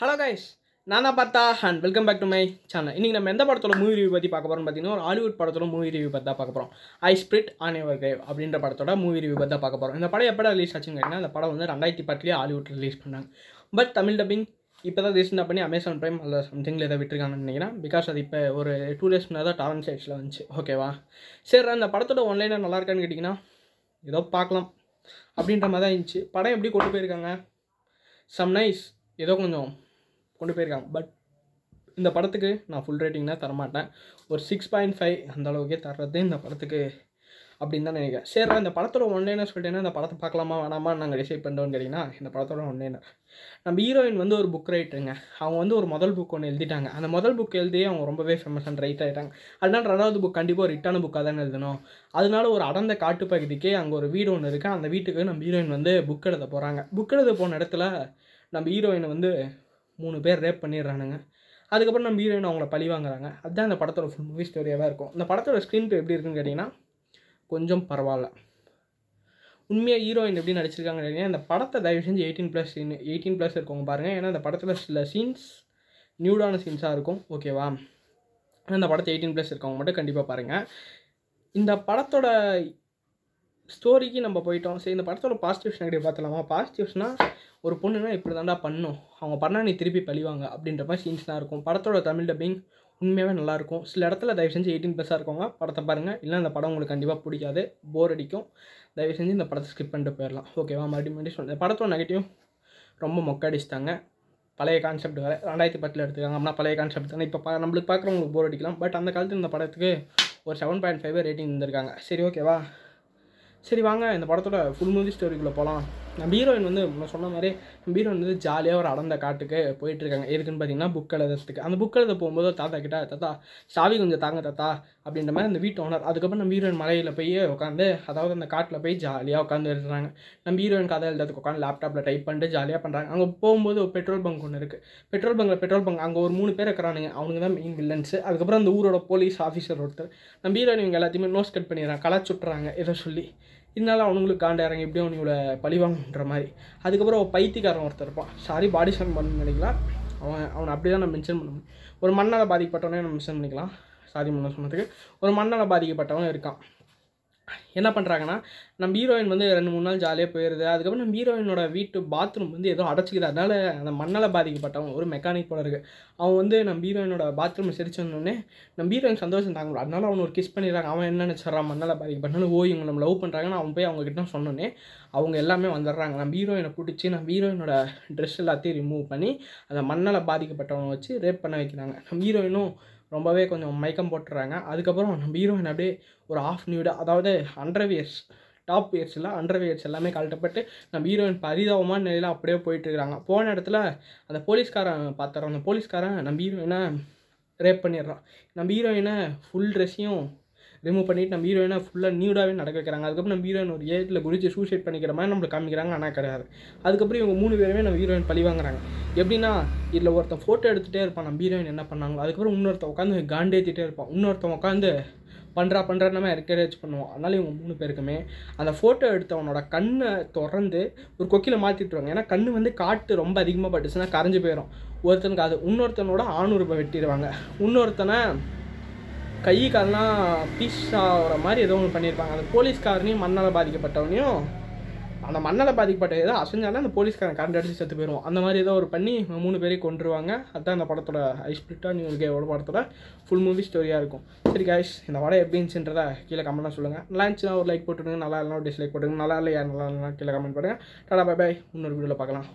Hello guys நான் Partha and welcome back to my channel இன்றைக்கி நம்ம எந்த படத்தோட மூவி ரிவ்யூ பற்றி பார்க்க போகிறோம்னு பார்த்தீங்கன்னா ஒரு ஹாலிவுட் படத்தோட மூவி ரிவ்யூ பற்றி தான் பார்க்க போகிறோம் I spit on your grave அப்படின்ற படத்தோட மூவி ரிவ்யூ பற்றி தான் பார்க்க போகிறோம் இந்த படம் எப்போ ரிலீஸ் ஆச்சுன்னு கேட்டிங்கன்னா அந்த படம் வந்து ரெண்டாயிரத்தி பத்துலேயே ஹாலிவுட் ரிலீஸ் பண்ணாங்க. பட் தமிழ் டப்பிங் இப்போ தான் ரீசெண்டாக பண்ணி அமேசான் ப்ரைம் அல்ல சம்திங்கில் எதாவது விட்டுருக்காங்கன்னு நினைக்கிறேன். பிகாஸ் அது இப்போ ஒரு டூ டேஸ் முன்னாடி தான் டாரன் சைட்ஸில் வந்துச்சு. ஓகேவா சரி அந்த படத்தோட ஒன்லைனாக நல்லா இருக்கான்னு கேட்டிங்கன்னா ஏதோ பார்க்கலாம் அப்படின்ற மாதிரி தான் இருந்துச்சு. படம் எப்படி கொண்டு போயிருக்காங்க? சம் நைஸ் ஏதோ கொஞ்சம் கொண்டு போயிருக்காங்க. பட் இந்த படத்துக்கு நான் ஃபுல் ரேட்டிங்னா தான் தரமாட்டேன். ஒரு சிக்ஸ் பாயிண்ட் ஃபைவ் அந்த அளவுக்கே தர்றது இந்த படத்துக்கு அப்படின்னு தான் நினைக்கிறேன். சரி இந்த படத்தோட ஒன்லைனர் சொல்லிட்டேன்னா இந்த படத்தை பார்க்கலாமா வேணாமா நாங்கள் டிசைட் பண்ணுறோன்னு கேட்டிங்கன்னா இந்த படத்தோட ஒன்லைனர் நம்ம ஹீரோயின் வந்து ஒரு புக் ரைட்டருங்க அவங்க வந்து ஒரு முதல் புக் ஒன்று எழுதிட்டாங்க. அந்த முதல் புக் எழுதியே அவங்க ரொம்பவே ஃபேமஸ் அண்ட் ரைட் ஆகிட்டாங்க அதனால ரெண்டாவது புக் கண்டிப்பாக ஒரு ரிட்டான புக்காக தானே எழுதணும். அதனால ஒரு அடர்ந்த காட்டு பகுதிக்கே அங்கே ஒரு வீடு ஒன்று இருக்குது அந்த வீட்டுக்கு நம்ம ஹீரோயின் வந்து புக் எழுத போகிறாங்க புக் எழுத போன இடத்துல நம்ம ஹீரோயினை வந்து மூணு பேர் ரேப் பண்ணிடுறானுங்க. அதுக்கப்புறம் நம்ம ஹீரோயின் அவங்கள பழி வாங்குறாங்க. அதுதான் இந்த படத்தோட ஃபுல் மூவி ஸ்டோரியாகவே இருக்கும். இந்த படத்தோட ஸ்க்ரீன் ப்ளே எப்படி இருக்குன்னு கேட்டிங்கன்னா கொஞ்சம் பரவாயில்ல. உண்மையாக ஹீரோயின் எப்படி நடிச்சிருக்காங்க கேட்டிங்கன்னா இந்த படத்தை தயவு செஞ்சு எயிட்டீன் ப்ளஸ் எயிட்டீன் ப்ளஸ் இருக்கவங்க பாருங்கள் ஏன்னா இந்த படத்தில் சில சீன்ஸ் நியூடான சீன்ஸாக இருக்கும். ஓகேவா இந்த படத்தை எயிட்டீன் ப்ளஸ் இருக்கவங்க மட்டும் கண்டிப்பாக பாருங்கள் இந்த படத்தோட ஸ்டோரிக்கு நம்ம போயிட்டோம். சரி இந்த படத்தோட பாசிட்டிவ்ஸ் நெகட்டிவ் பார்த்துலாமா பாசிட்டிவ்ஸ்னால் ஒரு பொண்ணுனா இப்படி தாண்டா பண்ணும். அவங்க பண்ணால் நீ திருப்பி பழிவாங்க அப்படின்ற மாதிரி சீன்ஸ்லாம் இருக்கும். படத்தோட தமிழ் டப்பிங் உண்மையாகவே நல்லாயிருக்கும் சில இடத்துல தயவு செஞ்சு எயிட்டீன் ப்ளஸ்ஸாக இருக்கவங்க படத்தை பாருங்கள் இல்லை இந்த படம் உங்களுக்கு கண்டிப்பாக பிடிக்காது. போர் அடிக்கும். தயவு செஞ்சு இந்த படத்தை ஸ்கிப் பண்ணிட்டு போயிடலாம். ஓகேவா மறுபடியும் மறுபடியும் சொல்லுங்கள் படத்தோட நெகட்டிவ் ரொம்ப மொக்கடிச்சிட்டாங்க. பழைய கான்செப்ட் வேறு. ரெண்டாயிரத்தி பத்தில் எடுத்துக்காங்க அப்படின்னா பழைய கான்செப்ட் தானே. இப்போ பா நம்மளுக்கு பார்க்குறவங்களுக்கு போர் அடிக்கலாம். பட் அந்த காலத்தில் இந்த படத்துக்கு ஒரு செவன் பாயிண்ட் ஃபைவ் ரேட்டிங் இருந்திருக்காங்க. சரி ஓகேவா சரி வாங்க இந்த படத்தோட ஃபுல் மூவி ஸ்டோரிக்குள்ளே போகலாம் நம்ம ஹீரோயின் வந்து நான் சொன்ன மாதிரி நம்ம ஹீரோயின் வந்து ஜாலியாக ஒரு அடந்த காட்டுக்கு போயிட்டுருக்காங்க எதுக்குன்னு பார்த்தீங்கன்னா புக் எழுதுறதுக்கு. அந்த புக் எழுத போகும்போது தாத்தா கிட்ட தாத்தா சாவி கொஞ்சம் தாங்க தாத்தா அப்படின்ற மாதிரி அந்த வீட்டு ஓனர் அதுக்கப்புறம் நம்ம ஹீரோயின் மலையில் போய் உட்காந்து அதாவது அந்த காட்டில் போய் ஜாலியாக உட்காந்து எழுதுறாங்க. நம்ம ஹீரோயின் கதை எழுதுறதுக்கு உட்காந்து லேப்டாப்பில் டைப் பண்ணிட்டு ஜாலியாக பண்ணுறாங்க அங்கே போகும்போது ஒரு பெட்ரோல் பங்க் ஒன்று இருக்குது பெட்ரோல் பங்கில் பெட்ரோல் பங்க் அங்கே ஒரு மூணு பேர் இருக்கிறானுங்க. அவனுங்க தான் மெயின் வில்லன்ஸு அதுக்கப்புறம் அந்த ஊரோட போலீஸ் ஆஃபீஸர் ஒருத்தர். நம்ம ஹீரோயின் இவங்க எல்லாத்தையுமே நோஸ் கட் பண்ணிடுறாங்க. கலாச்சு விட்றாங்க இதை சொல்லி. இதனால அவனுங்களுக்கு காண்ட இறங்கி எப்படியும் அவனுங்களை பழிவாங்கன்ற மாதிரி. அதுக்கப்புறம் பைத்தியக்காரன் ஒருத்தர் இருப்பான். சாரி பாடி ஷான் பண்ணு நினைக்கலாம். அவன் அவனை அப்படி தான் நான் மென்ஷன் பண்ண முடியும். ஒரு மண்ணால் பாதிக்கப்பட்டவனே நம்ம மென்ஷன் பண்ணிக்கலாம். சாரி பண்ண சொன்னதுக்கு. ஒரு மண்ணால் பாதிக்கப்பட்டவன் இருக்கான். என்ன பண்ணுறாங்கன்னா நம்ம ஹீரோயின் வந்து ரெண்டு மூணு நாள் ஜாலியாக போயிடுது அதுக்கப்புறம் நம்ம ஹீரோயினோட வீட்டு பாத்ரூம் வந்து ஏதோ அடைச்சிக்குது. அதனால் அந்த மண்ணால் பாதிக்கப்பட்டவன் ஒரு மெக்கானிக் போல இருக்குது அவன் வந்து நம்ம ஹீரோயினோட பாத்ரூம் சிரிச்சோன்னே நம்ம ஹீரோயின் சந்தோஷம் தாங்க அதனால அவன் ஒரு கிஸ் பண்ணிடுறாங்க. அவன் என்ன நினச்சிட்றான் மண்ணால் பாதிக்கப்பட்டாலும் ஓ இவங்க நம்ம லவ் பண்ணுறாங்கன்னு அவன் போய் அவங்ககிட்ட சொன்னோன்னே அவங்க எல்லாமே வந்துடுறாங்க. நம்ம ஹீரோயினை பிடிச்சி நம்ம ஹீரோயினோட ட்ரெஸ் எல்லாத்தையும் ரிமூவ் பண்ணி அந்த மண்ணால் பாதிக்கப்பட்டவனை வச்சு ரேப் பண்ண வைக்கிறாங்க. நம்ம ஹீரோயினும் ரொம்பவே கொஞ்சம் மயக்கம் போட்டுறாங்க. அதுக்கப்புறம் நம்ம ஹீரோயின் அப்படியே ஒரு ஆஃப் நியூடாக அதாவது அண்டர்வியர்ஸ் டாப் இயர்ஸ் இல்லை அண்டர் இயர்ஸ் எல்லாமே கழட்டப்பட்டு நம்ம ஹீரோயின் பரிதாபமான நிலையில் அப்படியே போயிட்டுருக்காங்க போன இடத்துல அந்த போலீஸ்காரன் பார்த்துறோம் அந்த போலீஸ்காரன் நம்ம ஹீரோயினை ரேப் பண்ணிடுறான். நம்ம ஹீரோயினை ஃபுல் ட்ரெஸ்ஸையும் ரிமூவ் பண்ணிவிட்டு நம்ம ஹீரோயினை ஃபுல்லாக நியூடாகவே நடக்க வைக்கிறாங்க. அதுக்கப்புறம் நம்ம ஹீரோயின் ஒரு ஏட்டில் குறித்து சூசைட் பண்ணிக்கிற மாதிரி நம்மளுக்கு காமிக்கிறாங்க. ஆனால் கிடையாது. அதுக்கப்புறம் இவங்க மூணு பேருமே நம்ம ஹீரோயின் பழி வாங்குறாங்க. எப்படின்னா இதில் ஒருத்தன் ஃபோட்டோ எடுத்துகிட்டே இருப்பான். நம்ம ஹீரோயின் என்ன பண்ணாங்களோ அதுக்கப்புறம் இன்னொருத்தன் உட்காந்து காண்டேற்றிட்டே இருப்பான். இன்னொருத்தன் உட்காந்து பண்ணுறா பண்ணுறான்னு என்கரேஜ் பண்ணுவோம். அதனால் இவங்க மூணு பேருக்குமே அந்த ஃபோட்டோ எடுத்தவனோட கண்ணை திறந்து ஒரு கொக்கியில் மாற்றிட்டுருவாங்க ஏன்னா கண் வந்து காட்டு ரொம்ப அதிகமாக பட்டுச்சுன்னா கரைஞ்சி போயிடும் ஒருத்தனுக்கு அது இன்னொருத்தனோட ஆணுறுப்பை வெட்டிடுவாங்க. இன்னொருத்தனை கை கால்லாம் பீஸ் ஆகிற மாதிரி ஏதோ ஒன்று பண்ணியிருப்பாங்க. அந்த போலீஸ்காரனையும் மண்ணால் பாதிக்கப்பட்டவனையும் அந்த மண்ணால் பாதிக்கப்பட்ட ஏதோ அசைஞ்சாலும் அந்த போலீஸ்காரன் கரண்ட் அடிச்சு செத்து போயிடும் அந்த மாதிரி ஏதோ ஒரு பண்ணி மூணு பேரையும் கொண்டுருவாங்க அதுதான் அந்த படத்தோட ஐஸ்பிரிட்டா நியூ படத்தோட ஃபுல் மூவி ஸ்டோரியாக இருக்கும். சரி காய்ஸ் இந்த படம் எப்படி இருந்துச்சுன்றத கீழே கமெண்ட்லாம் சொல்லுங்கள் நல்லா இருந்துச்சுன்னா ஒரு லைக் போட்டுருங்க நல்லா இல்லைனா ஒரு டிஸ்லைக் போட்டுருங்க நல்லா இல்லையா நல்லா இல்லைனா கீழே கமெண்ட் பண்ணுங்கள் டாடா பை பை இன்னொரு வீடியோவில் பார்க்கலாம்.